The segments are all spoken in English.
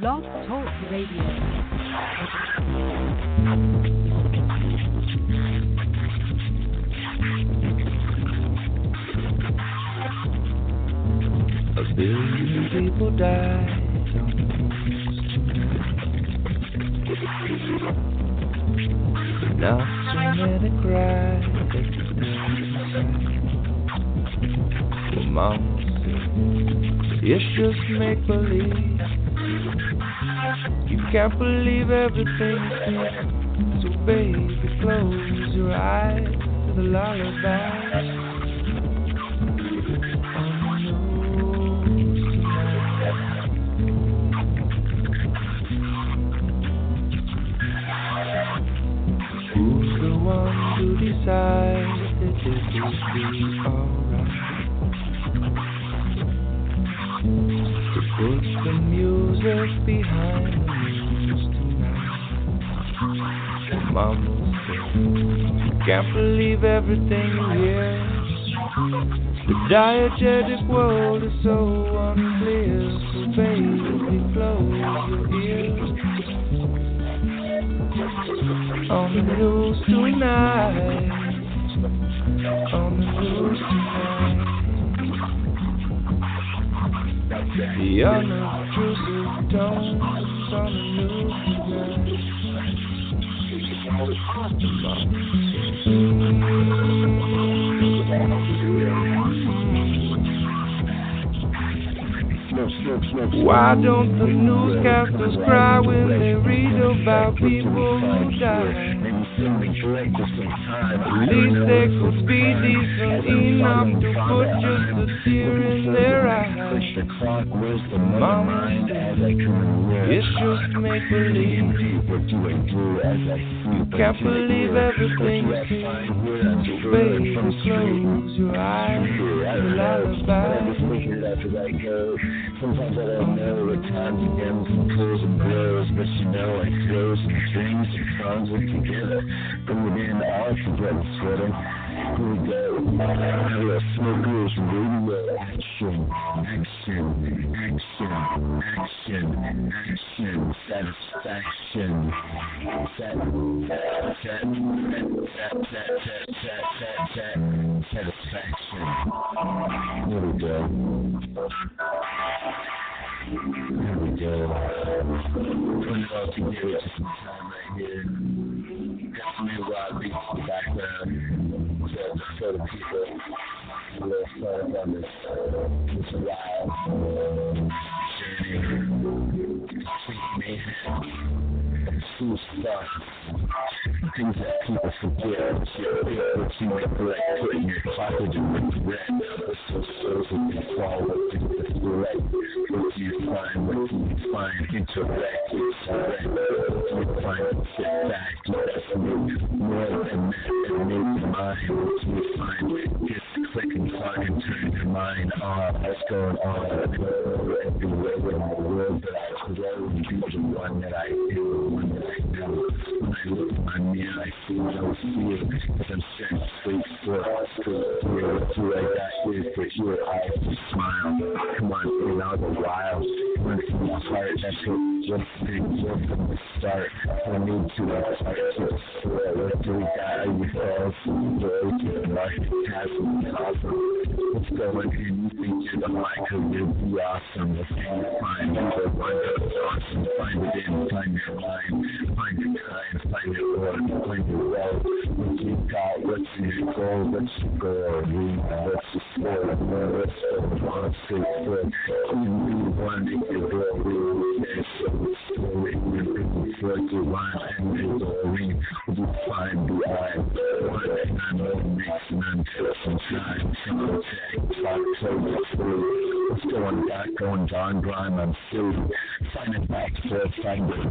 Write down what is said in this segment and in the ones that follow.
Blog Talk Radio. A billion people the But so many cry Well, Mama it's just make believe. You can't believe everything you see. So baby, close your eyes to the lullaby. Who's the one to decide that will be alright? To put the music behind the news tonight. Mama said, can't believe everything you hear. The diegetic world is so unclear, so baby, close your ears. On the news tonight. On the news tonight. Why don't the newscasters cry when they read about people who die? Could be decent enough to put just a tear in their eye. Mama, it's just make believe. Can't believe everything you see. Baby, close your eyes. Lullaby. Sometimes I don't know, at times again some pulls and blows, but you know I throw some strings and songs with together. From within all forgetting sweating. Here we go. Hello, smokers, radio action, action, action, action, action, satisfaction, sat, sat, sat, sat, sat, sat, sat, sat, satisfaction. Here we go. Here we go. Put it all together just some time right here. Things that people forget. What you neglect. In your pocket and regret. What's so souls that can fall. Do you reflect? What do you find? What do you find? Interact. What do you find? Sit back. Me. More than that. And make mind.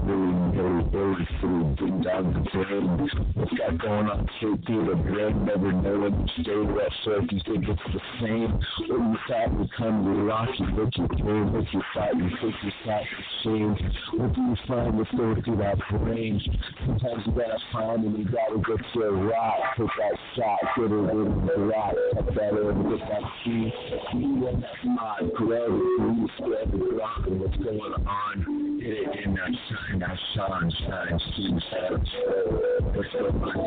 Really, really, really through, bring down the brain. Going on straight through the brain, never knowing, stay up, so if you think it's the same, what you thought would come to rock you, what you dream, what you thought you think you thought to change. What do you find that's going through that brain? Sometimes you gotta find and you gotta get to a rock, take that shot, get it in the rock, cut that in, get that key, you in that grab it, you spread the rock and what's going on, hit it in that shine, that shine, shine, shine, shine, shine. What's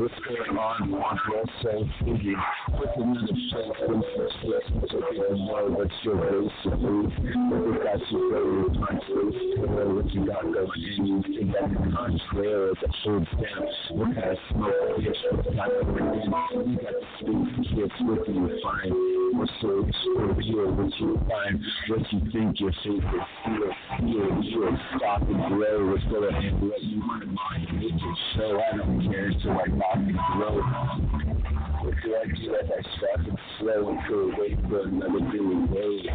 What's going on on your soul busy? What's another show from success? So people know what's your race move. What you got your favorite contrast to what you got going in. You think that the contrary is a hold down. What kind of smoke bitch? What's got going in? You got the space kids with you. Find what's so real, what you find, what you think your favorite feel, feel, feel, stop and grow. To end what you to mind, make it show. I don't care until I rock and grow. What do I do as I start and slow until wait for another daily day?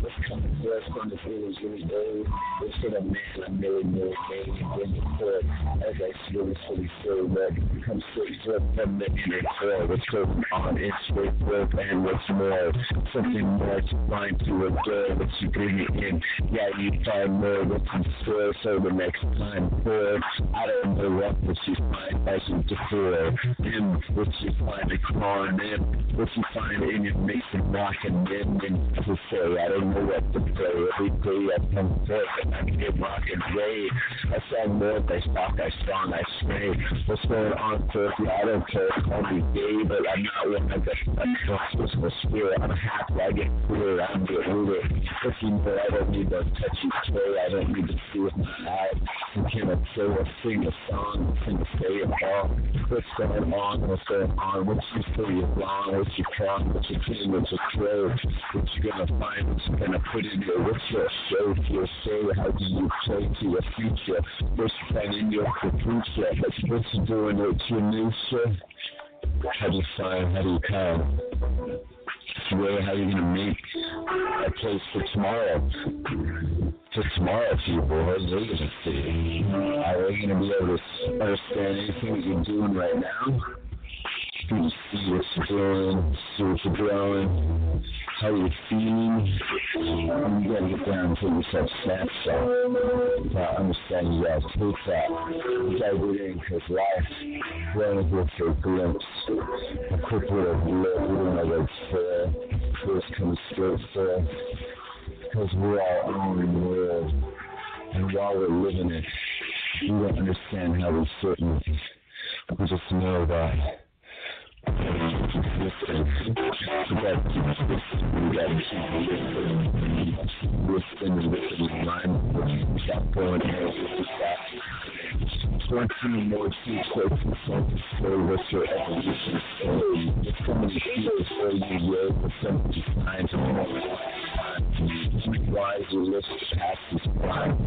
What's coming first on the daily, really old? What's for the man I'm really, really made and bring it forth as I slowly, slowly feel that come straight forth from the inner core. What's going on in straight forth and what's more, something more to find to adore, what you bring it in. Yeah, you find more what's in store, so the next time for I don't know what, what you find as you defer. Him, what you find, come on in, what you find in your mix and rock and then and to say, I don't know what to play. Every day I come forth and I get rock and rave. I sound more, I stop, I strong, I sway. What's going on, first? I don't care, call me gay, but I'm not one of the physical spirit. I'm happy, I get clear, I'm the ruler. If you know, I don't need to touch you today, I don't need to see with my eyes. You cannot say or sing a song, sing a What's going on, what's going on, what you feel you're wrong, what you wrong, what you feel, what you crave, what you gonna find, what you gonna put in there, what's your show to your show, how do you play to your future, what's in your future, what you doing with your new how do you find, how do you come? Where, how are you gonna make a place for tomorrow? For tomorrow, people, what are they gonna see? Are they gonna be able to understand anything that you're doing right now? You just see what you're see what you're growing, how you're feeling. And you gotta get down and take yourself snapshot. To understand you gotta take that. You gotta get in because life, we're only here for a glimpse. A quick little blip, we don't know what's fair. First comes straight fair. Because we all own the world. And while we're living it, we don't understand how we fit in. We just know that listen, you gotta keep listening, you gotta keep listening, listen, listen, mind, stop going there, stop. 20 more your evolution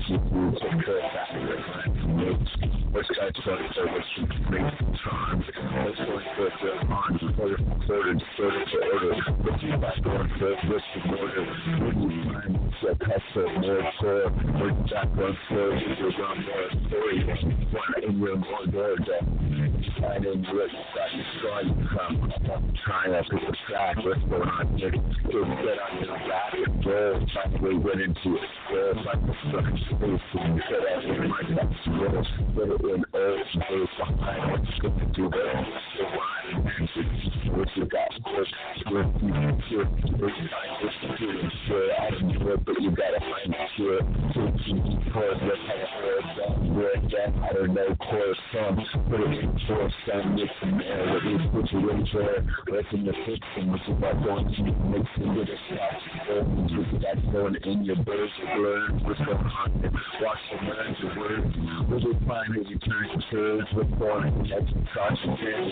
you you What's God's son so what you bring some time What's going to the on order order order your back what's the order You the custom more core What's that one for you run more story One in your more door Find in what you got your strong come trying to pick the track on here Get on your back and go like we went into it. Where like the structure space and set out in my next skills, put it in earth days behind what's good to do there. So why what you got first with you here with find this to do and share I don't know it, but you gotta find it here. So you can chorus what kind of words that where that I don't know chorus from. Put it in chorus sound mix and there what is what you in there, what's in the fixing, what you got going to mix it with a stop. What you got going in your birds of learn what's going on watch the learn your words. Will they find as you turn your turns, what's going on as you cross your turn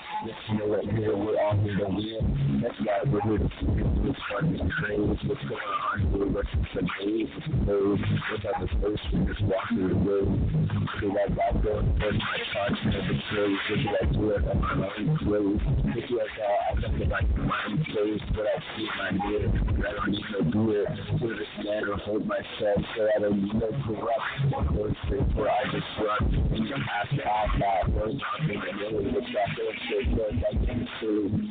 here we're all here to win. That's why we're here to what's fun, crazy, what's going on here, what's the days, moves, what's on the first, we just walk through the. So that got going for my conscience, the clothes, what do I do it on my own clothes? If you like, uh, I think about my own but I see my mirror, but I don't need no do it to understand or hold myself, so I don't need no corrupt things where I just run and you have to nothing that really looks like it, so it's like it's silly.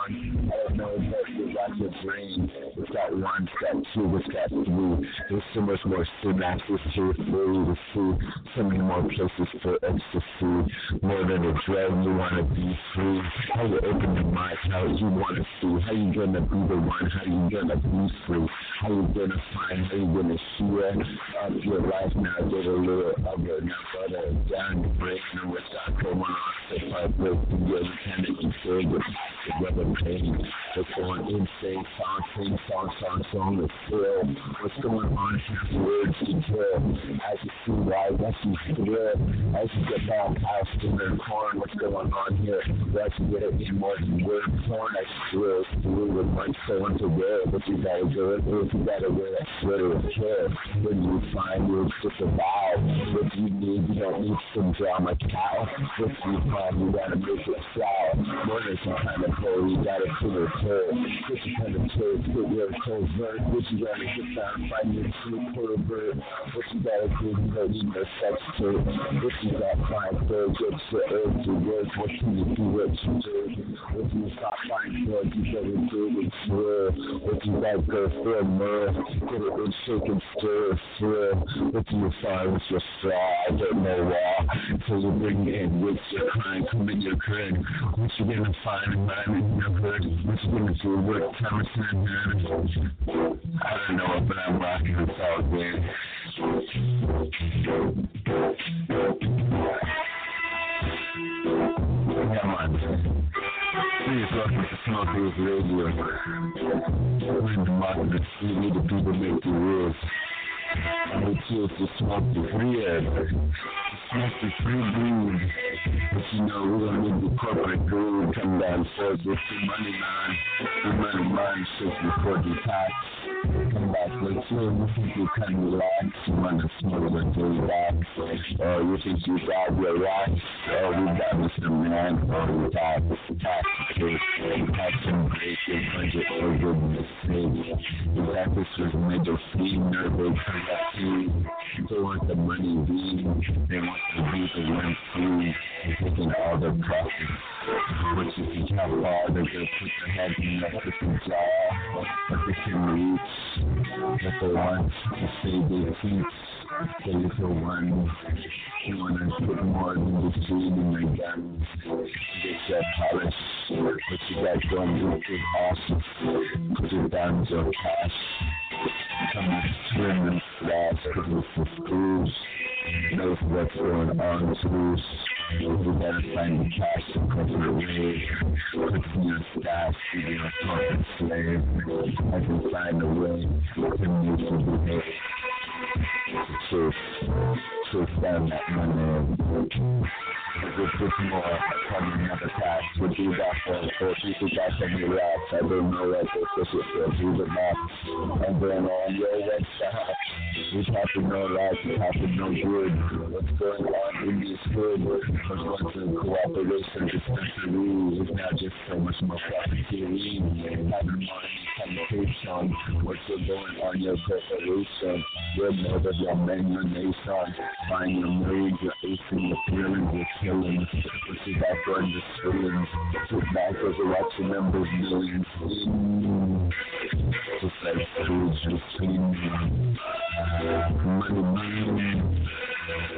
You got your brain. It's got one, got two, it's got three. There's so much more synapses here for you to see. So many more places for ecstasy. More than a drug, you want to be free. How you open your mind, how you want to see. How you gonna be the one, how you gonna be free. How you gonna find, how you gonna hear up your life now. Get a little of it now, brother. Down your and what's got going on. If I break the year, you can't even say it. The weather pain. Going insane, song, sing, song, song, song, the feel. What's going on here, words to tell. As you see as you thrill, as you get back out in the corn, what's going on here? You get it in more than word porn, I thrill through with one someone to wear, but you gotta do it, if you gotta wear that sweater of care. When you find just a vow, what you need, you don't need some drama cow. What you find, you gotta make it sour. More than some kind of hole, you gotta put it of toe, put your toe vert. What you gotta get down, find your true pervert. What you gotta do, you don't need no sex tape. What you got find for, get your urge to work. What can you do, what you do? What you stop find for, you better do it swear. What you got go for, more. Get it in shake and stir, swear. What do you find with your straw? I don't know why. So you bring in with your crime, come in your crib. What you gonna find in mine in your hood? What do? What time is? I don't know, but I'm rocking this all day. Yeah, man. Please welcome to Smoke Rules Radio. We're market. We need the people make the rules. And we choose to smoke the free the free weed. But you know, we're gonna need the corporate greed come down first with the money man. The money man shit before the tax. Come back with you. You think you can relax? You wanna smoke the day back? Or you think you got your rocks? Or uh, we got Mr. Man? Or we got tax case? Tax and break your budget for goodness sake. Fact, this was major free nervous correcting. They want the money being. They want to be the one free. They're taking all their profits. Which is how far they're going to put their head in that freaking jaw. But they can reach. What they want to say they teach. The little ones. You want to put more than the seed in their guns. Get that polish. What you got going with is awesome. Put it down to cash. Because it's the schools. Knows what's going on schools. You gotta find the cash and corporate in your stash, be a corporate slave. I can find a way to behave. Truth. Truth down that money. It's more do that for people. I don't know what do the math. And then on your we have to know we have to know good. What's going on in this cooperation dispensary is not just so much more profiteering. Having more communication. What's going on your corporation? Your mother, your nation. Find your marriage, your ace, and your feelings, your killing. What you got going the feelings. Watch the numbers millions. Just like foods, just clean. Money, money.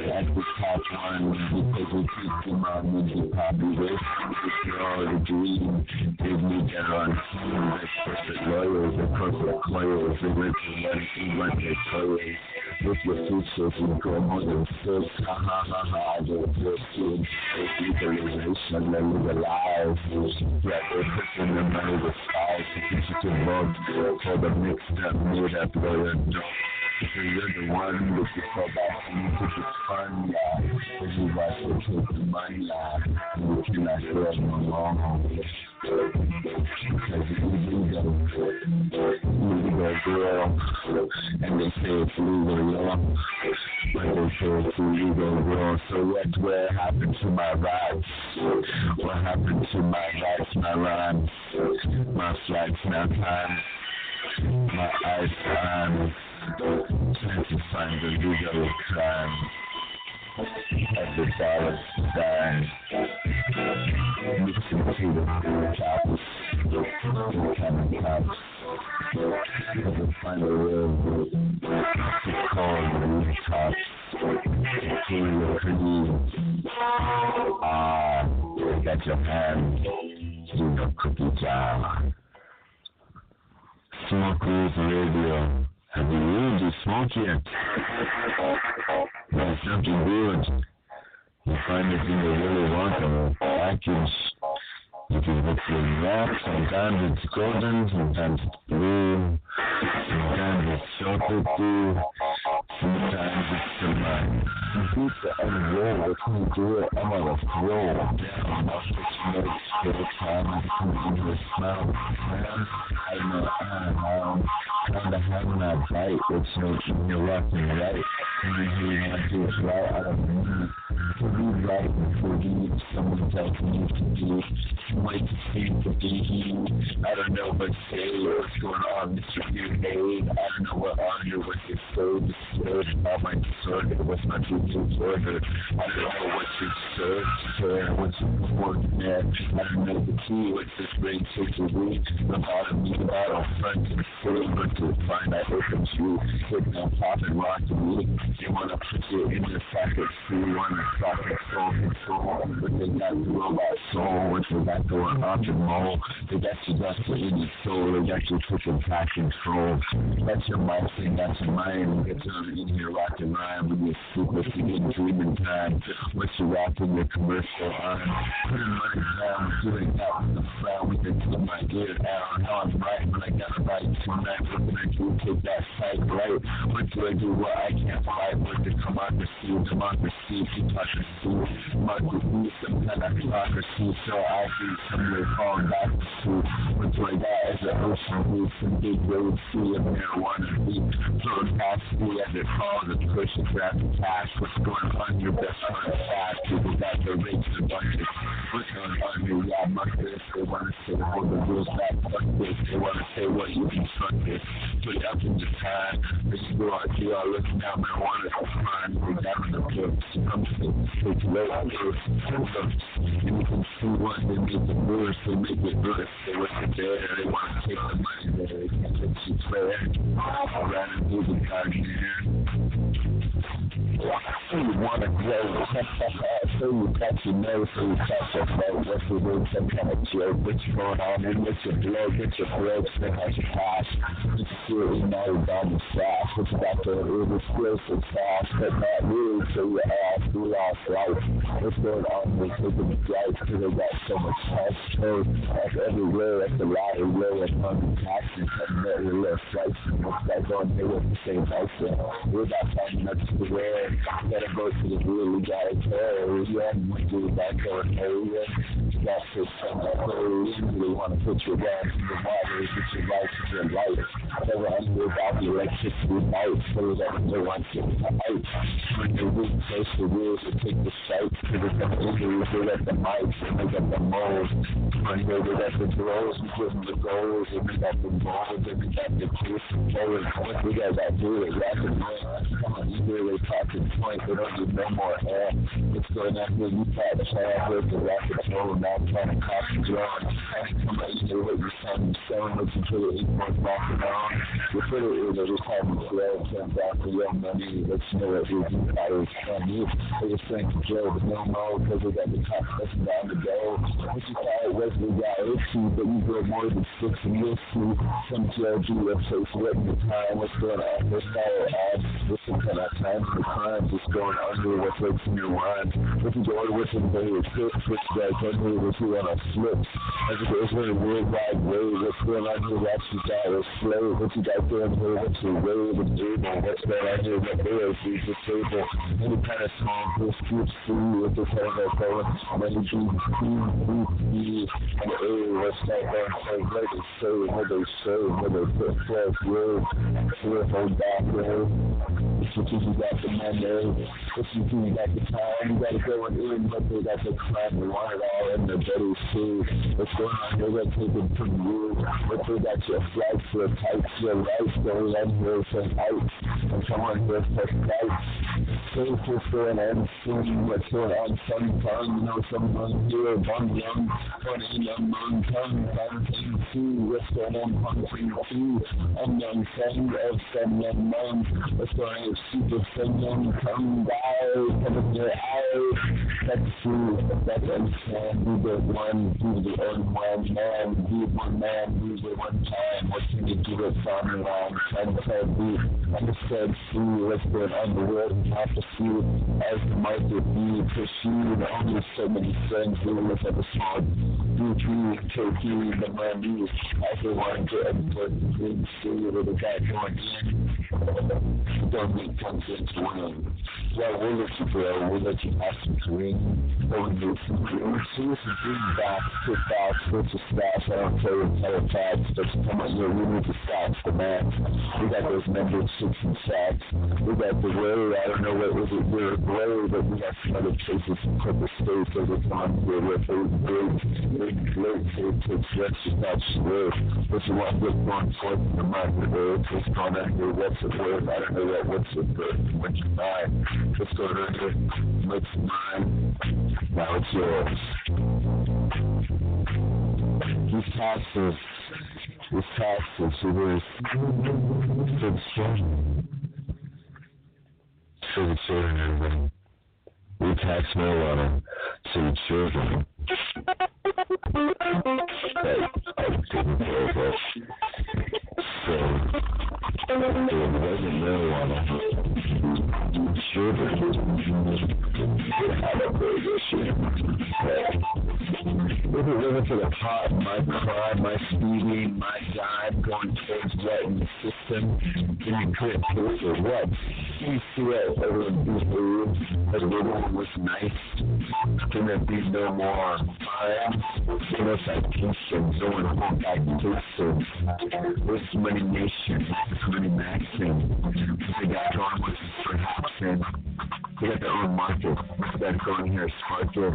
That's the top one because we keep them out music popular. It's all the dream. They need that on. That's perfect lawyers, the perfect players. They to one team, one their players. With your future, you go more than six. Ha ha ha ha. I get good kid. It's legalization, they legalize. Yeah, they're pushing the money to skies to get you to for the mixed up, made up lawyer. Don't because you're the one with the back and you took the fun, yeah. Because you guys will take the money, yeah. And you cannot serve no longer. Because you illegal, illegal girl, and they say it's legal. So what, what happened to my rights? What happened to my rights, my rhymes, my flights, my time, my eyes, time? Trying to find the legal crime of the dollar sign. Mixing to the tops, the common tops. To find a railroad to call the rooftops. To your creed. Ah, got your hand. Do no cookie job. Smoke Radio. You really smoked yet? That's something good. You find it in the Willy Wonka package. You can look for that. Sometimes it's golden, sometimes it's blue, sometimes it's chocolate blue, sometimes it's the mine. Pizza and roll, what can you do it? I'm on a roll. Down, off the smoke, every time I come in the smell. Man, I know I'm kinda having that bite, which makes me left and right. You hear to do it right, I don't. To be right and forgive someone tells me to do might seem to be I don't know what say what's going on, Mr. Grenade. I don't know what on your what your soul disturbed about my disorder, what's my true disorder. I don't know what you serve, sir, what's performance there. I don't know the key, what's this brain takes away. The bottom of the bottom front to the silver to find that open you. Hitting on pop and rock to me. They wanna put you in the socket, so you wanna socket soul control. But they got the robot soul, which going up and roll. They got you left in your soul, they got you taking back control. That's your mind thing, that's your mind. Get on in here rocking rhyme when you're super getting dreaming time. What you rocking your commercial on. Putting money down, doing that with the frown. We can put my gear down. Now I'm right, but I gotta write tonight. What can I do? Take that fight right. What do I do? What I can't fight. What to come out the sea, democracy, hypocrisy, democracy, some kind of hypocrisy. So I see somewhere back to what do I got as an ocean blue, some big road sea of marijuana. Floating past me as it falls, a push and grab the cash. What's going on? Your best friend fast. People got their rates in abundance. Going on? Here, yeah, muck this. They want to say, hold the rules back. They want to say what you can fuck this. In time. This is go out here, looking down marijuana. Fine, they got on the. I'm. Take. Symptoms. And you can see what they make it worse. They make it worse. They want there. They want to take the money. They can't let you play. I'd rather do the goddamn. So you wanna grow, so you touch your nose, so you touch your throat. What's the word? Some kind of joke. What's going on? And what's your blow? Get your throat, spin your cash. You see you know, down the stash. What's about to it was still so fast, but not really. So your ass, we lost life. What's going on? We're taking the flights because they got so much cash. So that's everywhere. That's a lot of real and money taxes. Are little flights and what's that going there with the same price. We're about finding up to the where you gotta go to the real, you gotta tell. You haven't went to the back door area. You got to some clothes. They want to put your gas in the water, get your lights and your lights. Never under about the electricity lights, so that they want to the. When they really place the wheels and take the sights to the computers, they got the mics they got the molds. They got the drawers, we give them the goals, and we got the molds, and we got the kids and we got to do is rapid man. Come on, hear they talking point, they don't need no more air. What's going on here? You thought childhood, the rocket flow, now trying to cop the drone. Come on, you know what you're saying, selling, looking for the eight months walking on. You put it in every time you swear, turns out for your money, let's know what you do, I was from you. They were saying to Joe, but no more, because they got the top pressing down the door. What you thought it was, we got issue, but you go more than six and you'll see some judge websites, what in the time, what's going on, what's our ads, what's the kind of times the crimes, what's going under, what's like in your mind, what you go to what's in the flips, what's like under, what's on a flip, as it goes in a worldwide way, what's going on here, what's you got a slave, what you got there what's your wave and able, what's going on here, what is, who's the table, any kind of small group, group C, what this hell that's going, many groups, P, group B, and A, what's that going, say, what they say, what they say, what they put forth, word, forth, hold back, word, what you got the money, what you you got the time, you gotta go in, but they got the crap, they want it all in the better food, what's going on, they're gonna take it from you, what they got your flights, your tights, your life, going on here, some heights, and someone here for flights, so for an MC, what's going on, some fun, you know, someone here, one young, funny young man, too, what's going on, something too, unknown thing of some young man, what's going on, super someone, come by, come in your eyes, that's true, that's understand, be the one, be the one man, be one man, be the one time, what can you do it from around, trying to be, understand, see what's going on, the world, we have to as the market being pursued, only so many friends who look at the small beauty, turkey, the money, everyone to input the see what they got going in. Don't make comes into one. Well, we'll let you go, we'll let you have some green, do some green. See some green back, sit back, switch your stash, I don't care what color facts, but you come on here, we need the stacks, the max. We got those six and sacks. We got the way, I don't know what was it, we're gray, but we some other places corporate states that we come on with those big, big, great tape takes rest, just not sure. What you want, what's going forth in the market, what's going on here, what's it worth, I don't know what, what's it worth, what you buy, what's going on here, what's mine, now it's yours. These taxes, these taxes, it is. For the the children, everybody. We tax marijuana to children. That I'm taking care of us. So, if it wasn't marijuana, children If it wasn't for the pot, my crime, my speeding, my dive going towards what in the system, then you couldn't for what? That everyone behaved, everyone was nice, can there be no more fines, no citations, no one back cases? What's money nation? What's money maxim? They got going with perhaps in they got their own market. That going here, Sparkle.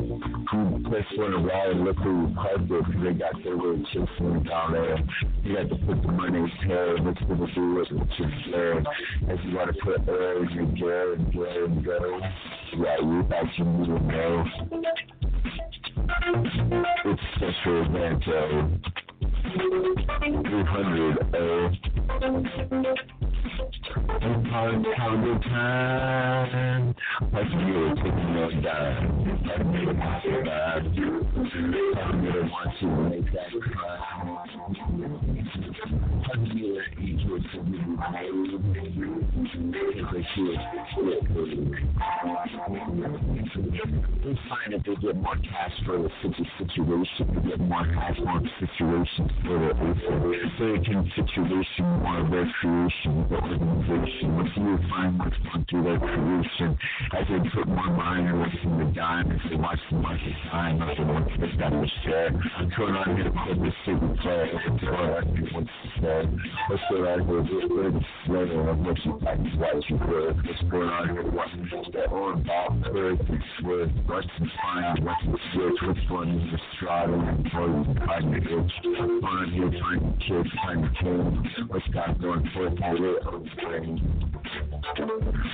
Who place one around, look who hugged it, they got their little chasing down there. You got to put the money in hair, what's going to do with what's your flair. As you got to put air in your gear and go and go. Yeah, you thought you knew to know. It's special event, uh, 300, uh, Time, count time. Like you taking no dime. Like me to pass it back. Telling me to want to make that cry. Telling me that each would to We find that they get more cash for the city situation. They get more cash, more situations for the certain situation, more recreation, the organization. Once you find what's going through their creation, as they put more miners in the dime, as they watch the market time, as they want to share. Going on to corporate city play, what's going on here, what's said, what's going on here, where the flavor of what you practice, what you work, what's going on here, what's their own Bob Perth, what's what's the fine, what's the switch, what's going on the straddle, and toys, find the itch, on here, find the kids, find the kids, what's got going on the train.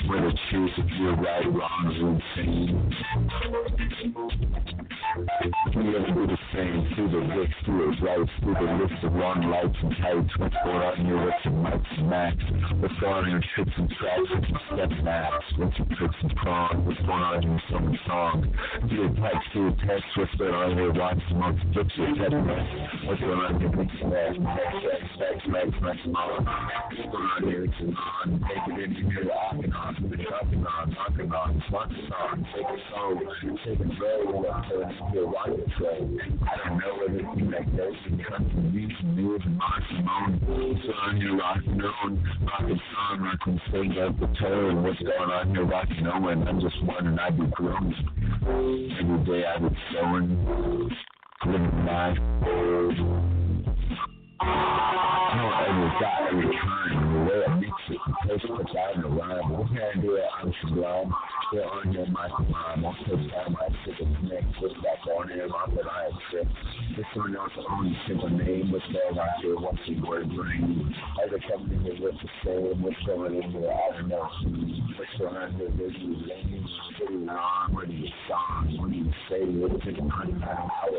Where the truth if you're right, wrong, or insane. We ever do the same. Through the rich, through the rights, through the list of long lights and tights. What's going on in your lips and mics and max? What's going on in your tricks and tracks and step maps? What's your tricks and prongs? What's going on in your summer song? Your text, do your text, what's going on here? Watch the flip your text What's going on here? And match, sex, sex, sex, sex, mom. What's going on here? It's on. Take it in here, off and on. It's up and on, up and on. The song, take it slow, take it slow, until you watch it slow. I don't know whether it's like this and come from me, from news and Simone. What's going on here? Rockin' on, rockin' song, rockin' sing up the and What's going on here? Rockin' Owen. I'm just wondering, I'd be growing. Every day I was sewing, living life. I don't ever got every time the way I mix it, the puts out in the rhyme. But we're gonna do on Sublime. Still on my rhyme. I'll take time, my stick a connect, put back on my but I trick. This one else only simple name, what's going on here, what's the word bring? Other companies are with the same, what's going in here, I don't know. What's on here, there's these lanes, pretty wrong, what do you song, what do you say, what's it on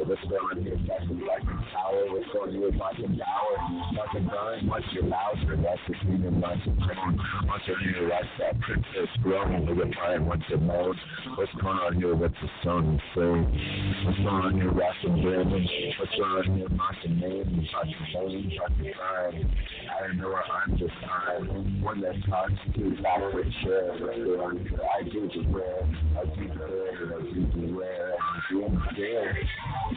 what's going on here, that's the black power, what's going on here, Michael Dower, Michael Dunn, what's your louder, that's the human Michael Crown, what's on here, that's that princess grown, look at mine, what's the mode, what's going on here, what's the song say, what's going on here, Rockin' Brandon, what's going on here, Martin Name, Martin Name, Martin Crime, I don't know where I'm just I'm one that talks to backward on I do the wear, I do the wear, I do the wear, I do the there,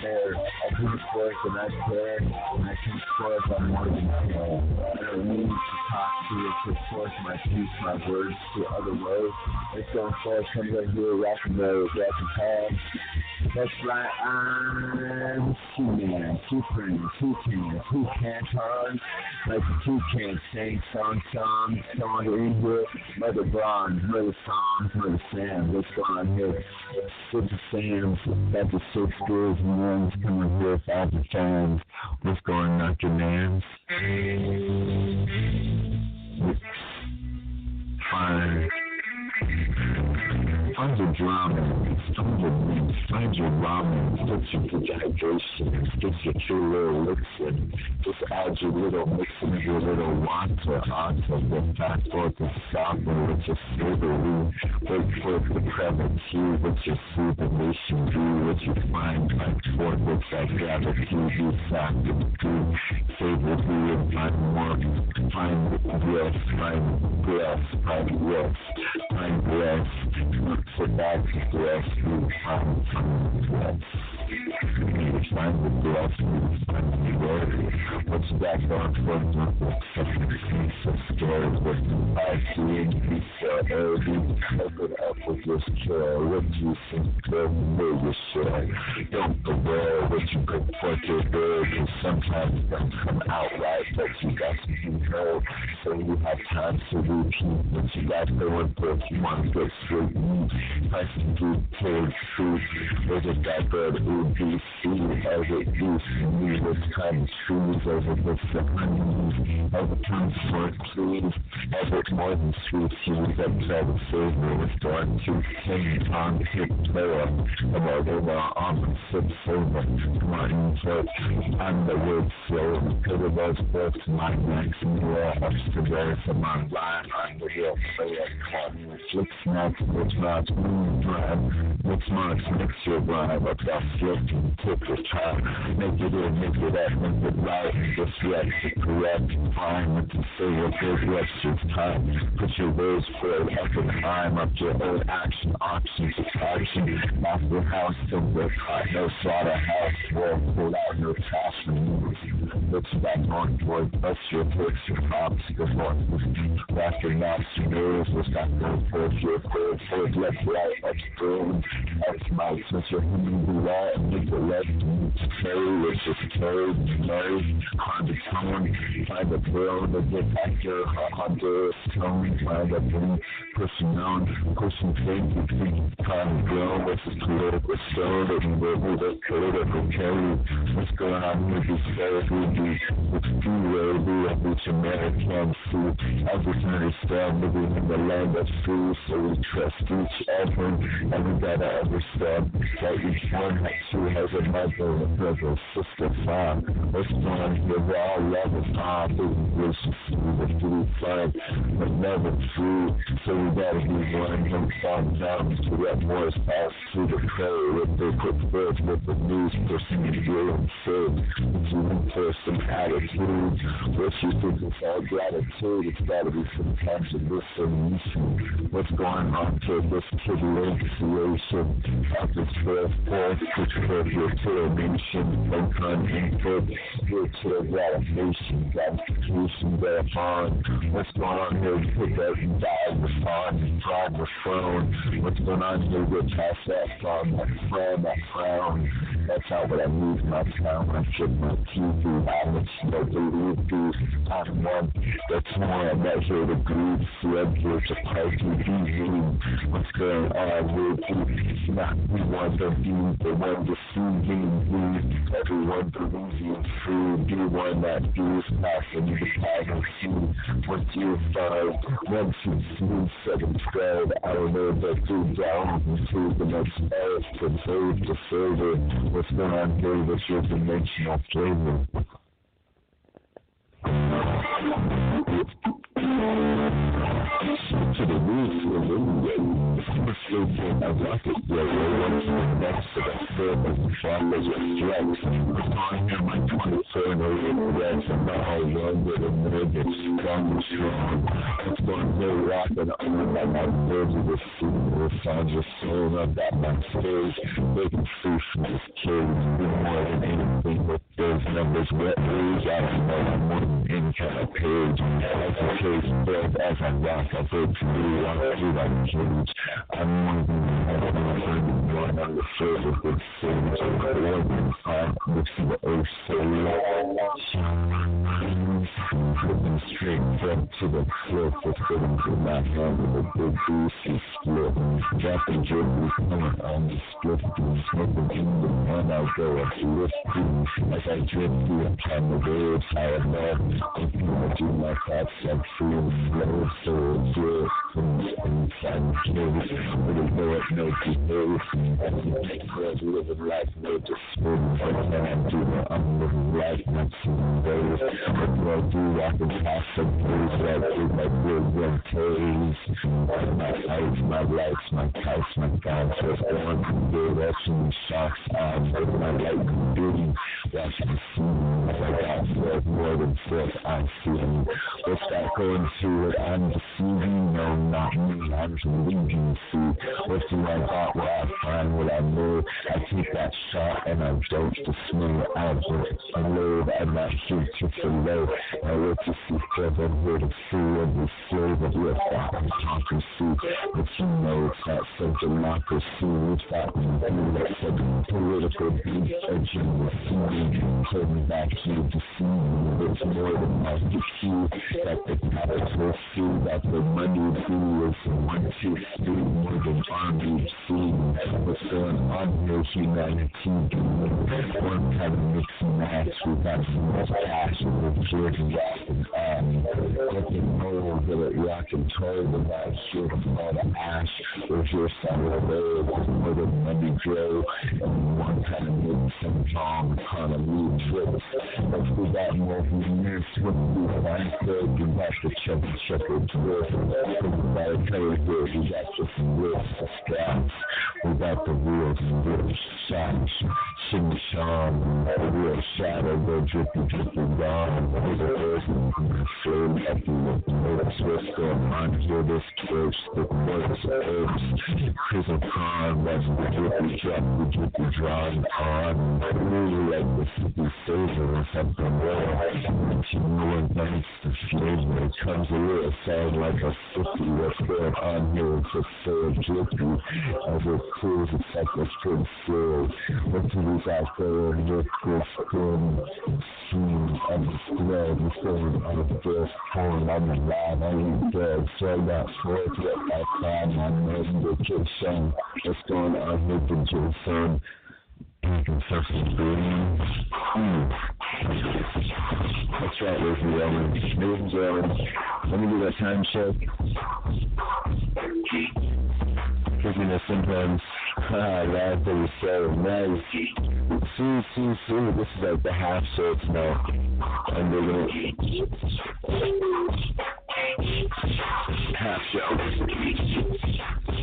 there, I do the force and I care, and I can force I'm more than care. I don't need to talk to it to force my speech, my words to other words. It's going forth, come right here, rockin' those, rockin' time. That's right, I'm two man, two friends, two cans, two cantons, like the two cans sing song song, song in here, Mother Bronze, Mother Psalms, Mother Sam, what's going on here? Sister Sam's, got the six girls and ones coming here, five the fans, what's going on, your names? Fine. Find your drama, find your beats, find your ramen, get your dehydration, get your little elixir, just add your little mix of your little water onto the fat fork and software with your savory, wait for the premature with your sublimation view, with your fine like fork with that gravity, you sound do, favorably and find more, find yes, find yes, find yes, find yes, for that you find. You the bless, you find the. What's that going for? Something so scared with I see you so early. Open up with your care. What you think good know your share. Don't aware what you could put your good, cause sometimes it don't come out right, but you got to be heard. So you have time to repeat what you got going for if you want to get straight meat. I can do cold truth. There's a that bird ABC as it to me with kind of trees over with the honey. Over time for please. As it more than sweet cheese that try to save me with dark tooth king on hip player. About over on the sip silver. Come on, church. I'm the word slow. Because of those books, my next mirror upstairs from my line. I'm the real player. Caught me with flick snacks, which marks moon drive. Which marks your vibe up that flip and tip your time. Make it in, make it up, make it right. Just yes, correct. Fine, what you say, what good, yes, it's time. Put your words forward up and climb up your own action, options, action. Master house, silver cut, no slaughterhouse, war, pull out your and Looks back on bust your picks, your props, your voices. After knocks, your nerves, what's got no force, your forward, forward, left, right, upstream. X mics, with your human be right, and make the left, carry, it's just carry, marry, hard to find a to back your hunter, tone, find a thing, pushing on, pushing things, you think, trying to grow, what's the political show, that you will be the political carry. What's going on with this therapy? With freeway, we have each American food. Everything still living in the land of free, so we trust each other. And we gotta understand that each one has two has a mother, a brother, sister, father. What's going on here? We're all loving, ah, baby, gracious, the food fun, but never free. So we gotta be one, and calm down to that more spouse to the prey. If they put first with the news person to hear and say, for some attitude, what you think is all gratitude, it's gotta be some kind of listen. What's going on to this tribulation of this first force, which for your termination, unkind input, spiritual gratification, gratification thereupon. What's going on here? Put that die respond, drive the throne. What's going on here? Get past that from that frown, that frown. That's not what I lose my time I check my TV. I let you know believe. I'm one that's more. I'm not here to grieve. I'm here to party. Be What's going on you? Not the one to be the one deceiving me. Everyone believing free. Be one that is passing the pattern. See what you find. One, two, three, seven, twelve. I don't know that do down into the next to save the server. What's going on? What's your dimensional flavor? to the roof of anyway. First movement of rocket railway next to the foot of the follows with flex. We're going here my 24 no regrets. I'm not all one with a minute, strong and strong. It's going to rock and on by my words of the. I. I'm of I. I. I'm. I'm one of the on the surface uh, with sage. One five mixing the earth straight front to the cliff. It's fitting to my hand with a big greasy split. Dropping jerky coming on the split. Smoking in the pan. I go up lifting as I drip through upon the waves. I am love. Open I do my thoughts free and slow. So it's good from inside the cave. With a Lord no behave. As you take words, living life, no despair. What can I? I'm living life, not seeing days. What do I do? I can some days right through my good one days. My heights, my lights, my kites, my. What's going to do? Watching shocks. With my light beauty. Watching the scene. As I got fled more than forth, I see. What's that going through it? I'm deceiving. No, not me. I'm leaving. See, what do I got? What I find? What I know? I take that shot and I don't dismay. I don't live. I'm not here to fillet. I work to see clever. I'm here to see every slave of your thought. I'm talking see. But you know it's not so democracy. It's got me that's a political beat. A scene. Me back here to see you. More than can see. That the capital see. That the money is one, two, three. More than army scene. What's going on here? Humanity. One kind of mix and match. We got so much passion with Jordan and um, looking over that rock and toll the live shit of all the ash. Just on the road with a money drill and one kind of mix and song kind of lead trips. If we got more we miss what we find good, we got to check checker drill. We got you some real straps. We got the real, real shots. Sing the song, the real shadow, go drippy, drippy down. There's a person flame in the what's going on here. This church, the courts, herbs, prison crime, that's the drippy drop, the drippy drawing on. Really like the city savor or something more. Know what nice the flavor. It comes a little sound like a city. What's going on here? It's just so drippy. As it cools, it's like a spring field. What do we got going with this good scene of the square? The thing of this porn, I'm alive, I ain't dead. So I got forth with that time, I'm in the kitchen. What's going on with the Jason? Vegan surface green. Mm. That's right, ladies and gentlemen. Ladies and gentlemen, let me do that time check. Know, sometimes, ah, that is so nice. See, see, see, this is like the half, so it's now. I'm digging it. Half.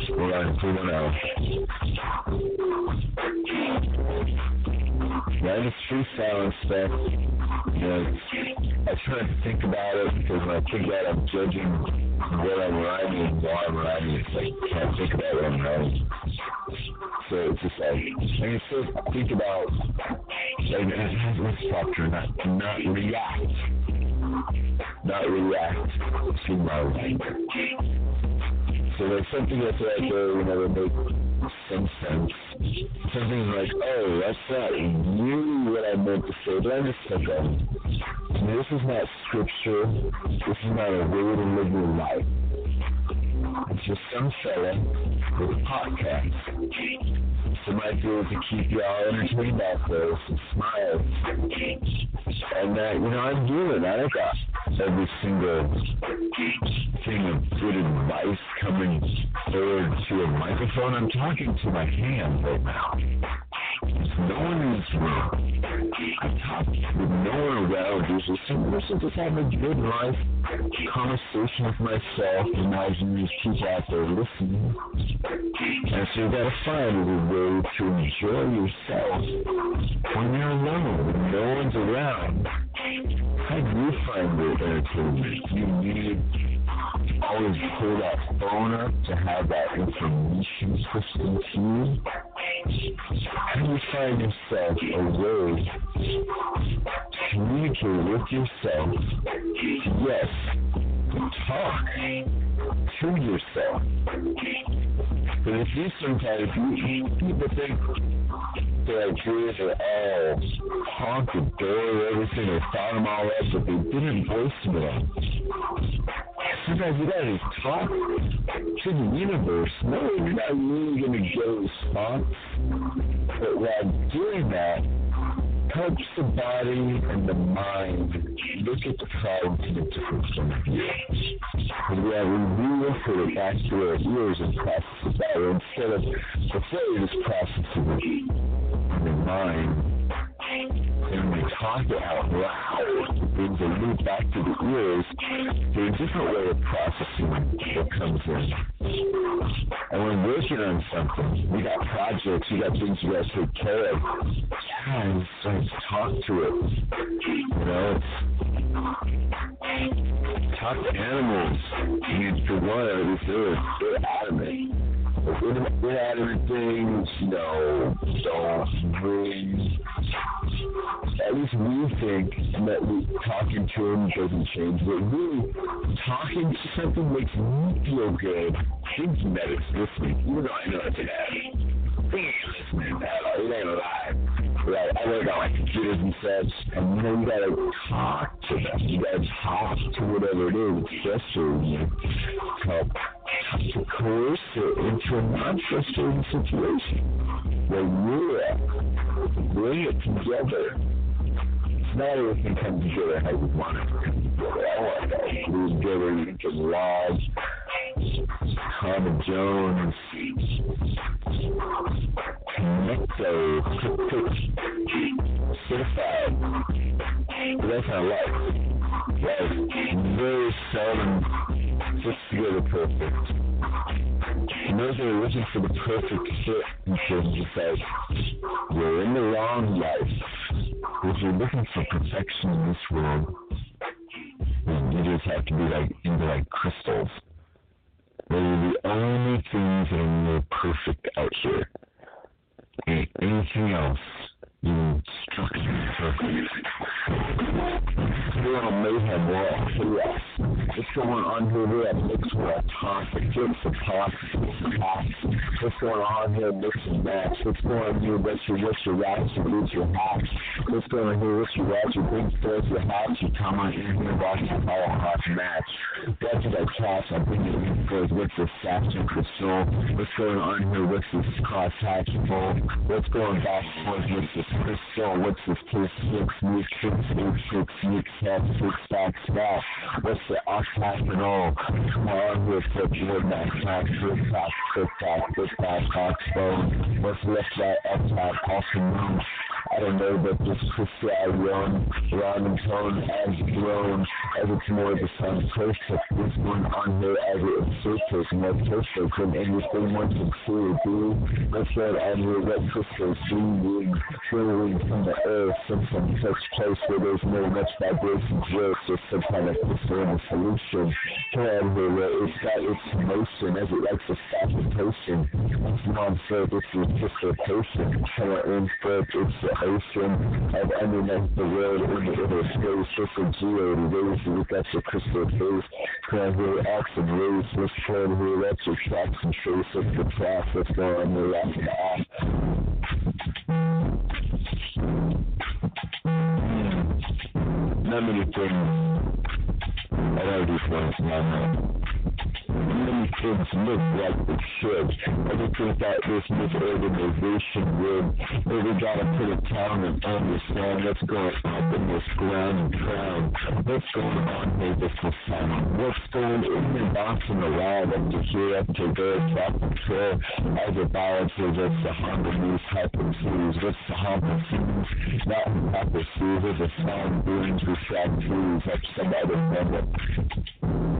Hold on, two one out. Yeah, just freestyle and stuff. You know, I try to think about it because when I think it, I'm judging what I'm writing while I'm writing. It's like I can't think about what I'm writing. So it's just like I can still think about like let's talk to not not react. Not react to my writing. So there's something that's out there, oh, you know, that makes some sense. Something like, oh, that's not really what I meant to say, but I just I mean, this is not scripture. This is not a way to live your life. It's just some fella with a podcast. So my goal is to keep y'all entertained out there and smile. And that, you know, I'm doing. I don't got every single thing of good advice coming forward to a microphone. I'm talking to my hand right now. No one is me. I talk with no one around. Usually, so just having a good life conversation with myself, imagining these people out there listening. And so you gotta find a way to enjoy yourself when you're alone, when no one's around. How do you find it entertainment? You need always pull that phone up to have that information pushed into you? Do you find yourself a way to communicate with yourself? Yes, talk to yourself. But if you sometimes you, people think their ideas are all honk the door, everything, they thought them all up, but they didn't voice them at all. Sometimes you gotta just talk to the universe. No, you're not really gonna get a response. But while doing that, helps the body and the mind look at the problem from a different point of view. And we have we refer it back to our ears and process it better instead of before you just processing it in the mind and we talk it out loud, brings a loop back to the ears. There's a different way of processing what comes in. And when working on something, we got projects, we got things we got to take care of. And start to talk to it. You know, talk to animals. I mean, for one, at least they're, they're adamant inanimate things, you know, don't bring. At least we think that we, talking to him doesn't change, but really talking to something makes me feel good. Thinking that it's listening, even though I know it's an ad. Thinking it's listening at. It ain't alive right? I work on like computers and such, and you know you gotta talk to them. You gotta talk to whatever it is that's frustrating you. Help to coerce it into a non-frustrating situation where you're. Bring it together. Not everything comes together how you want it to come together. I want glue together. You can log, Common Jones, Connecto, certified. That's not life. Life very seldom fits together perfect. And those are looking for the perfect fit terms of like, you're in the wrong life. If you're looking for perfection in this world, you just have to be like into like crystals. They're the only things that are more perfect out here. Anything else, you structure perfect. Little mayhem wall, chaos. What's going on here? We're at Mix with a Talk, the Gifts of Talk, What's going on here? Mix and match. What's going on here? What's your, what's your raps, your boots, your hats? What's going on here? What's your raps, your big stairs, your hats? You come on in here, watch the Power Hot match. That's what I class. I bring it in for with the section for soul. What's going on here? What's this cross hatch full? What's going back and forth with this crystal? What's this two six, sneak six, six, six, sneak set, six back snap? What's the octagonal? Come on here, flip your back back, flip back, flip back, flip back, back phone. What's left that up top? Also known I don't know, but this crystal I run, rhyme tone as grown, as it's more the sun perfect. What's going on here as it surface, more perfect than anything one can see or do. Let's let on here what crystals breathing, flowing from the earth, from some such place where there's no much vibration growth, just some kind of crystal in the solution. Come on here where it's got its motion as it likes to stop the potion. Once non-filled, it's the crystal potion. Come on in, it's the ocean of underneath the world in the inner space, just a geo rays look at your crystal face. Acts and rays, let's try to hear your tracks and trace up the tracks, let's go on the left and off. Hmm. Not many things. I know these things now many things look like they should. Everything that this misorganization would. But we gotta put it down and understand what's going on in this ground and. What's going on with the sound? What's going in and bouncing around up to here, up to there, top control. As a balances, it's the harmonies, hypotheses. What's the harmonies? Not hypotheses, the sound beings, we shall choose up some other level.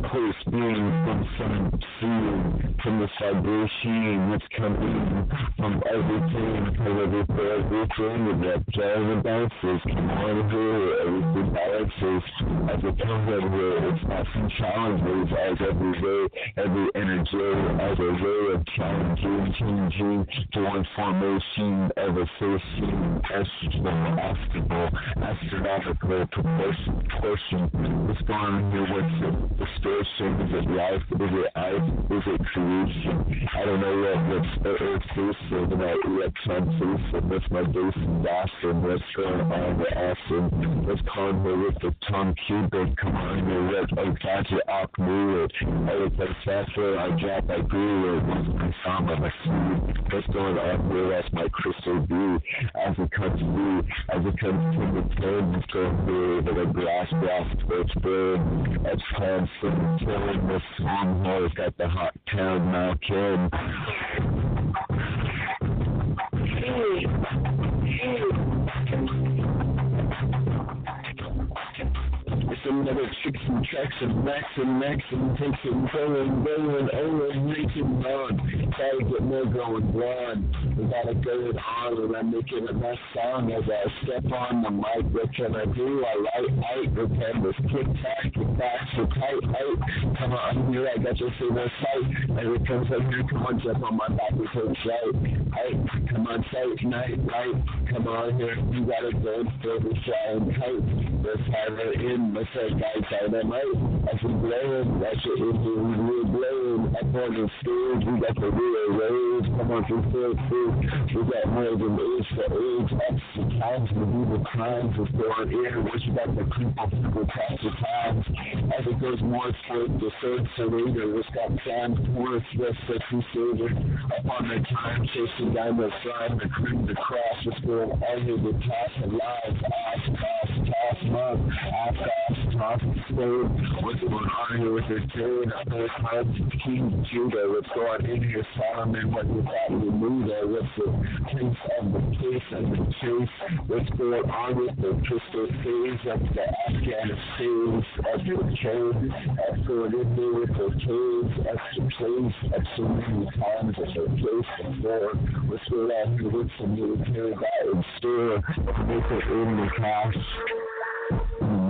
Close being from some seeing from this vibration that's coming from everything, from everything, everything that and bounces. Come on here, everything balances as it comes over here. It's not some challenges as every day, every energy as a way of challenging, changing to one formation of a facing estrogen, astral, astronomical proportion, portion. What's going on here? What's the distortion? Is it life? Is it I? Is it creation? I don't know what what's the earth facing about electron facing. What's my base and Boston? What's going on with Austin? What's convo with the Tom Cuban? Come on here, what I got you off mood. I was like faster, I drop, I grew it. Song of my seed? What's going on here? That's my crystal view. As it comes through, as it comes to the turn, it's going through the glass, glass, twitch, bird. It's constant, killing the song, it's got the hot town now, kid. It's another tricks and tracks and max and max and takes it going, going, over, making on. Try to get more going on. We gotta go it on and I'm making the best song as I step on the mic. What can I do? I like height, the canvas, kick tack, kick back, so tight, height. Come on, here I got your favorite sight. As it comes up here, come on, jump on my back, we take right. Come on, sight, night, right. Come on here, you gotta go for the flying tight. Let's have it in, let's say guys dynamite. As we blame, that's your Indian, we. Up on the we got the real rage. Come on, through feel free. We got more than age for age. Extra times, the crimes. It's going in. Once you got the people, people pass the times. As it goes more toward the third surrender, it's got time towards the sexy savior. Up on the time, chasing down the sun, the cream, the cross. It's going under the task of lives. Ask, ask, task, month. Ask, ask, task, stone. What's going on here with the tune? Up there, times, King Judah. What's going in here, Solomon? What you thought you knew there? What's the case of the case and the chase? What's going on with the crystal phase of the Afghan phase of the chain? That's going in there with the caves, extra place, of so many times as a place before. What's going on here with the military in store? Make it in the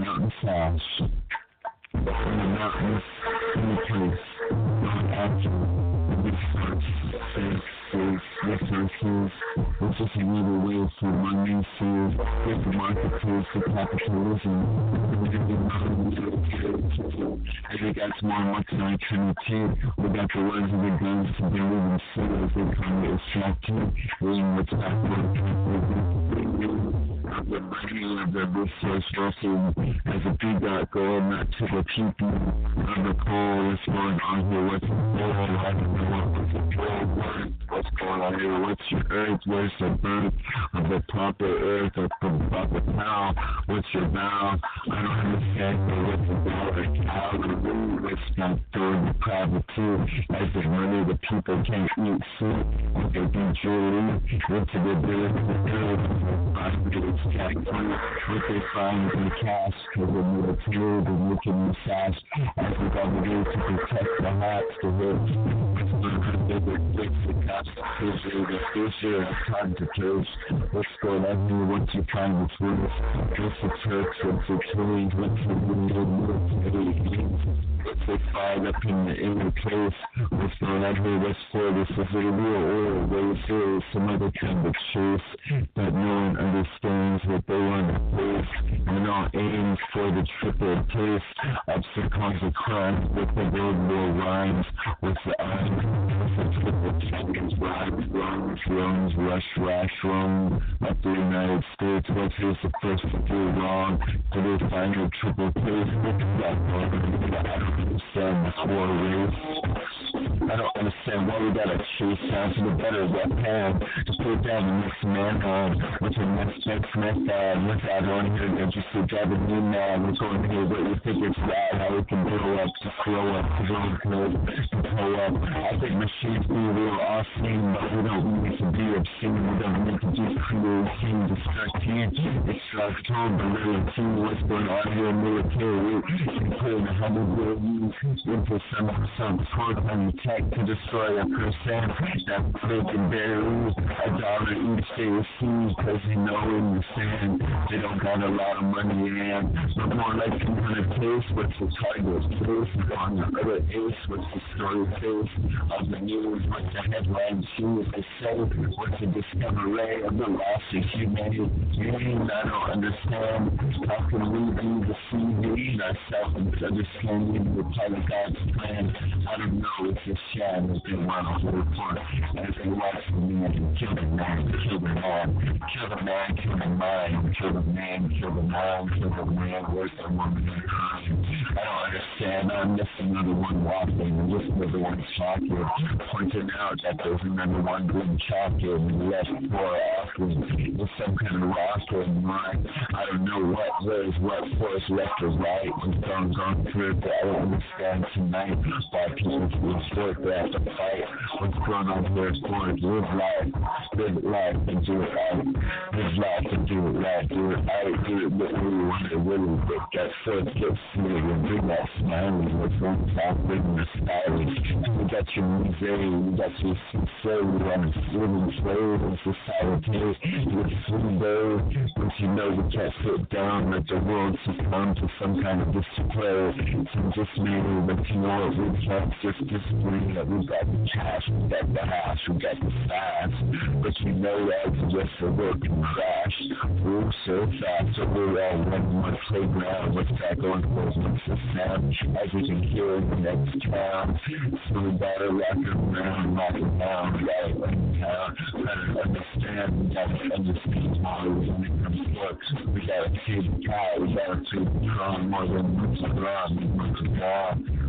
cash. In the mountain flash. In the mountains, in the not after. Face, face, resources. It's just another way for money to get the marketplace for capitalism. And we got more money trinity. We got the ones of the guns to in as they come to distract you. Reading what's of the money of the resource vessel as a feedback going not to the people the call. What's going on here? What's don't know what's the call. What's going on here? What's your earth? Where's the birth of the proper earth of the proper cow? What's your vow? I don't understand what's the of cow. The root what's not throwing the private too. As the money the people can't eat food. What they do jewelry into the of the earth check what they find in the cash because they need a tool to look in the sash as we got to do protect the hearts, the the constitution, the future, it's time to trace what's going on here, what you trying to twist, what's the tricks, what's the tools, what's the military, what's they find up in the inner place, what's going on here, what's for this, is it real oil, race here, some other kind of chase that no one understands what they want to face, and all aims for the triple taste of some consequence with the world war rhymes, with the eyes, the rhymes, the United States, what is the first to do wrong, do they find a triple what's that one, understand this war race. I don't understand why we gotta chase to the better weapon to put down the next man on with your next next method. What's out on here that you still driving me mad? What's on here what you think it's bad? How we can blow up, to slow up, to grow good, to blow up. I think machines be real awesome, but we don't need to be obscene. We don't need to just create scene, distract you, distract home, but really see what's going on here in military. You put in a hundred billion into some some sort of tech to destroy a person that they can bury a dollar each day of seed because they know in the sand they don't got a lot of money in. But more like some kind of taste what's the target face on the other ace, what's the story face of the news, what's the headline choose, they say, what's the discovery of the loss of humanity. I don't understand. How can we be deceiving ourselves and understanding the part of God's plan. I don't know if it's sham that they want to hold for as they watch the man kill the man, kill the man, kill the man, kill the mind, kill the man, kill the mind, kill the man, worse than and crime. I don't understand. I'm just another one walking, just another one talking, pointing out that there's another one doing chalking left for offering with some kind of roster in mind. I don't know what, where's what force left or right. It's gone, gone through it. I don't understand tonight why people feel have to fight. What's going on here for it? Live life, live life and do it right. Live life and do it right. Do it right, do it what we want to really that first get smooth and bring that smiley. What's on top, bring the stylish. You got your museum, you got your sincerity on the living slave in society. You're free bird, but you know you can't sit down, let the world succumb to some kind of display. Some meaning but you know can't just disagree that we got the cash, we got the hash, we got the fast. But you know that's just a working crash. Move so fast, so we're all running one playground. What's that going for? What's the sound? We can hear in the next town. So we gotta rock around, rock. We gotta run town. Gotta understand, we gotta understand how when it comes to work. We gotta keep the we gotta keep strong more than around.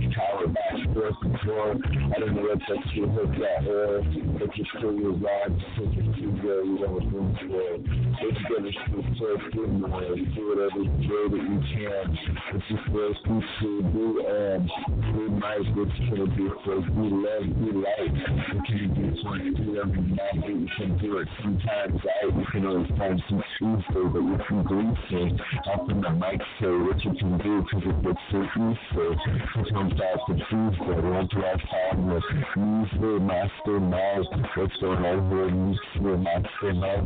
back forth and forth. I don't know what that you look at or if you throw your rods, take it to where you don't room for. It's finish the first good more. Do whatever way that you can. It's just those people do um we might it's gonna be for we love, we like. We can do twenty do every night you can do it sometimes right you can always find some Tuesday but you can do things. Up in the mic say what you can do because it gets so easy. It comes out to to our time was Tuesday, Master going on here? Tuesday, Master know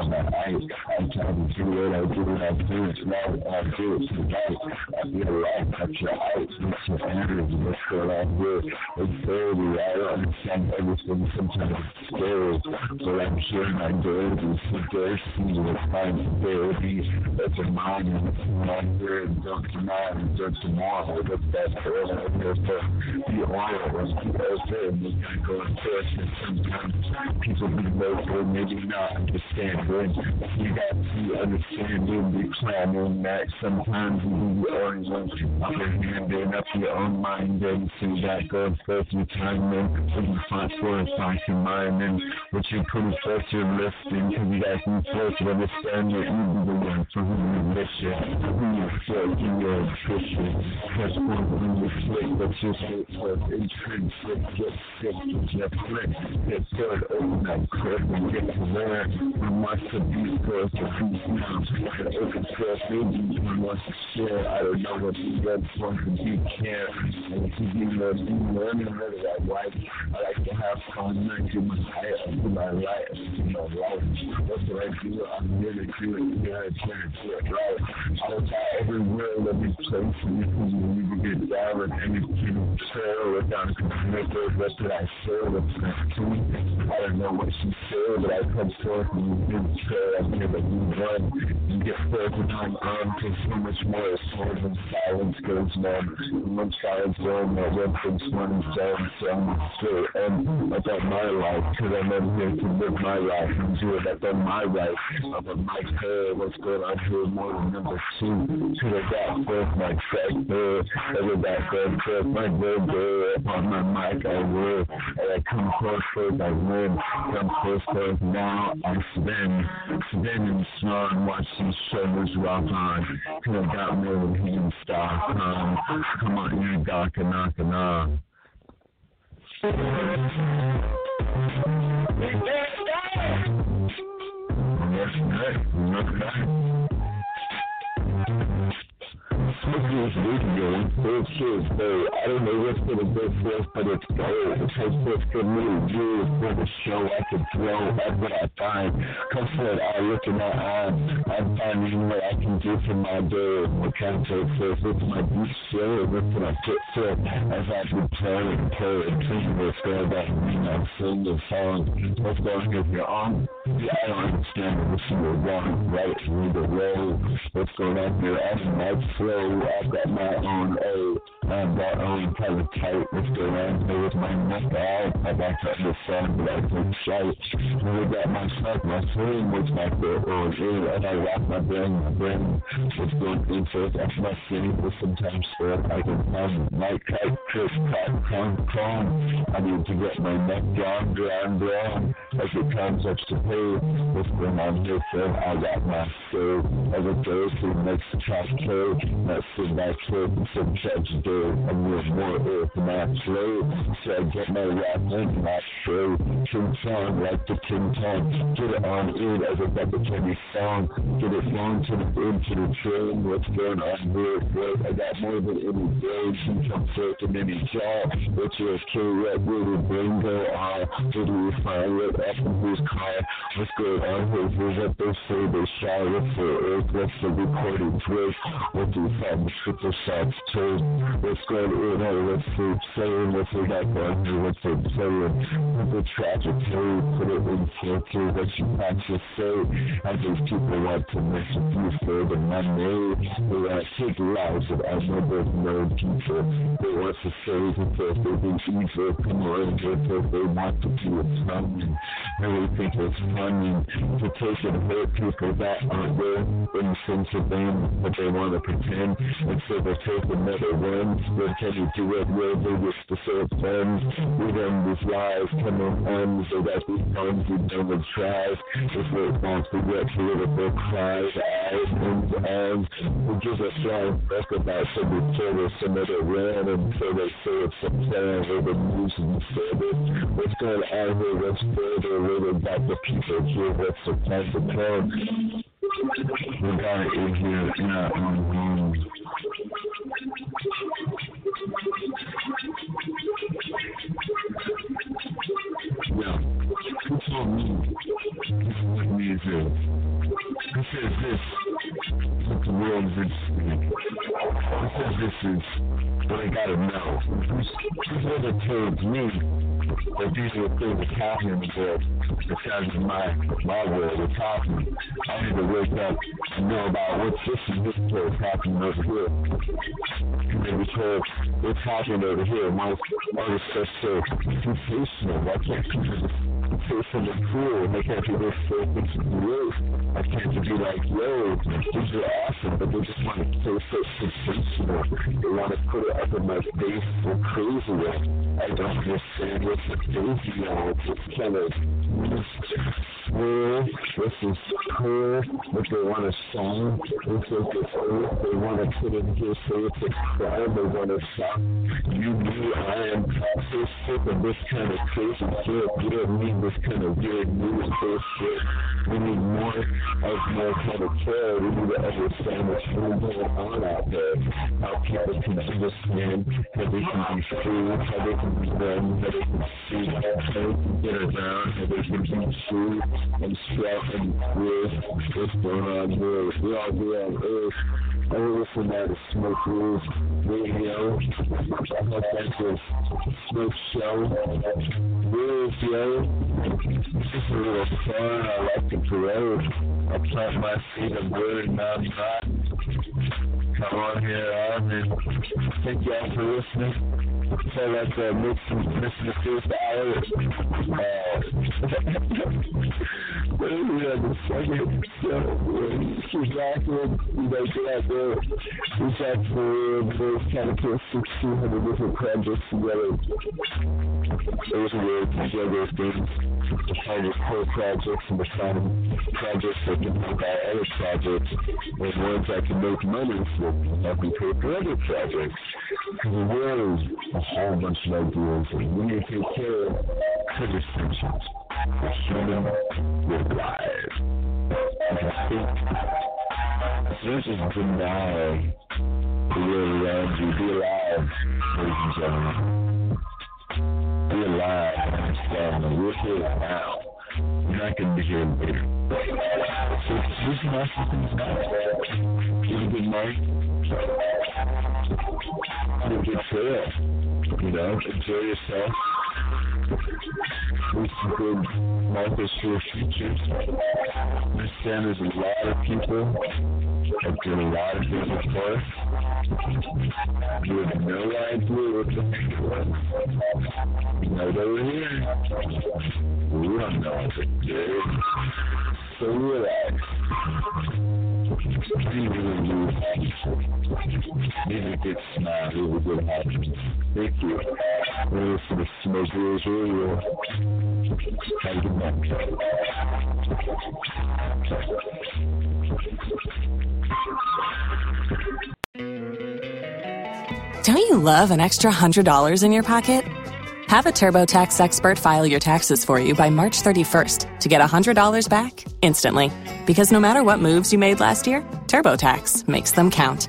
about I. I, I to do it. I do it. I do it. Right. I do it. Right. I feel right. Touch your eyes. What's your energy? What's going on here? It's dirty. I don't understand everything. Sometimes it's scary. But I'm sure my dirty. So dirty. It's my dirty. That's a mind. And it's not here. Don't deny. Don't tomorrow. What's that? I'm here for the oil. What's the okay? And we gotta go push. And sometimes people be local. Maybe not understand. But you got to understand and be planning that sometimes you always want upper hand and up your own mind and see that goes first your time and when you find for and find your mind and what you put first your listing because you guys need to understand that you be the one for who you mission, who you feel, who your nutrition. That's one when you click, but just wait for intrinsic, get sick, get flick, get open that crib and get to there. We must have these girls to beat now. An open source maybe we to share. I don't know what the red one can be care. And if you give me a be learning what I like, I like to have fun. I do my I do my life, I do my life. That's what I do. I'm here to do it. Here I to do it right. I will try everywhere, every place, and if you need to get down and anything trail or down to the what did I say? What's next to me? I don't know what she said, but I come forth and you did trail. I'm here, but you run. You get further down on because so much more when silence goes. And when silence goes numb, when things run down, so I'm straight and about my life, because I'm in here to live my life and do it about my life. About my career, what's going on here more than number two. To the back forth, my track there, ever back going forth, my word there, upon my mic I will, and I come close I win, come close now I spin, spin and snarl, watch these shoulders rock on, till I got more than um, come on, you and knock and on. Yes, right. Look back. Smoking video, those kids, though, I don't know what's gonna go first, but it's gold. It takes what's for me, years for the show I could throw, that's what I find. Come forward, I look in my eyes, I'm finding what I can do for my day, what kind of take first, what's my deep show, what I put forth, as I prepare and play and think what's going on, me now sing the song, what's going on if you're on, yeah, I don't understand what's you're wrong, right, through the road, what's going on here, as my flow, I've got my own A, Got own kind of tight, what's going on here with my neck out, I like to understand, but I take sight, and with that myself, my swing, my foot on in, and I rock my brain, my brain, what's going into it, that's my city, but sometimes stuff I can find, my kite, Chris, crack, crumb, crumb, I need to get my neck down, down, down, as it comes up to pay, what's going on here, so I got my skill, as a Thursday, next track, kill, not sit back here, some judge I'm with more earth than I play, so I get my rap in, my show, King Song, like the King Kong, get it on in, as a Bubba Kenny song, get it long to the end, to the train, what's going on here, boy, I got more than any day, you come forth in any job, what's your kill, what will the brain go on, do you find, up in whose car, what's going on here, here's what they say, they shy, what's the earth, what's the recording? Twist, what do you find, the triple shots, too, what's going on, hey, what's the saying, what's the here, what's the saying, what's the tragic, hey, put it in filter, what you practice say, I think people want to mess with you than my name, they want to take lives of know there's no people, they want to say because they've been evil, on, because they want to be a tongue, really think it's funny to take and hurt people that aren't there in the sense of them, but they want to pretend, and so they take another one, Then can you do it where they wish to serve friends? We them these lies coming on so that these times we don't try. If we're not to get political cries, eyes, and arms, we give a flying fuck about some reporter, some other ran until they say it's a plan where the news and service. What's going on here? What's further? What about the people here? What's the plan to plan? Got it in here, yeah, um, yeah. Who told me this is what me is? Who says this? What is Who says this is what I gotta know? Who's the one that told me that these are things that's happening in the world besides my my world that's happening. I need to wake up and know about what's this and this place happening over here. And then told what's happening over here. Are the stuff so sensational? Why can't people just say something cool and they can't do this so things real? I can't be like, yo, these are awesome, but they just want to say so sensational. They want to put it up in my face so crazy. I don't understand what's the crazy on. It's kind of. This is cool. What they want to song. This is this earth. They want to put in here, say it's a crime. They want to stop you, me, I am so sick of this kind of crazy shit. You don't need this kind of weird news bullshit. We need more of more kind of care. We need to understand what's really going on out there. How people can understand how they can be free, how they can be them, how they can see, how they can get around, how they can be true and stress and with what's going on here. We all be on earth. I listen to the Smoke Rules Radio. That's a smoke show. Rules, yo. It's just a little fun. I like to parade. I plant my feet and and I'm. Come on here on and thank y'all for listening. So let's uh, move listen to first hour. Uh, we had the second show. She's rocking. You know, get out there. We shot for those kind of put 1,600 different projects together. It was weird to juggle things. The kind of projects and the projects that can help out other projects and ones that can make money for helping pay for other projects. Because the world is whole bunch of ideas we need to take care of conversations the human will rise. I think this is deny the world around you. Be alive, ladies and gentlemen. Be alive and understand that we're here now. You're not going to be here later. So do some awesome things now. Give a good night. Have a good trail. You know, enjoy yourself we some good markers for the future. Understand there's a lot of people that did a lot of business for us. You have no idea what the heck was. You know they were here. We don't know what they did. So relax. Be really, really Maybe good smile, really good. Thank you. The. Don't you love an extra $100 in your pocket? Have a TurboTax expert file your taxes for you by March 31st to get $100 back instantly. Because no matter what moves you made last year, TurboTax makes them count.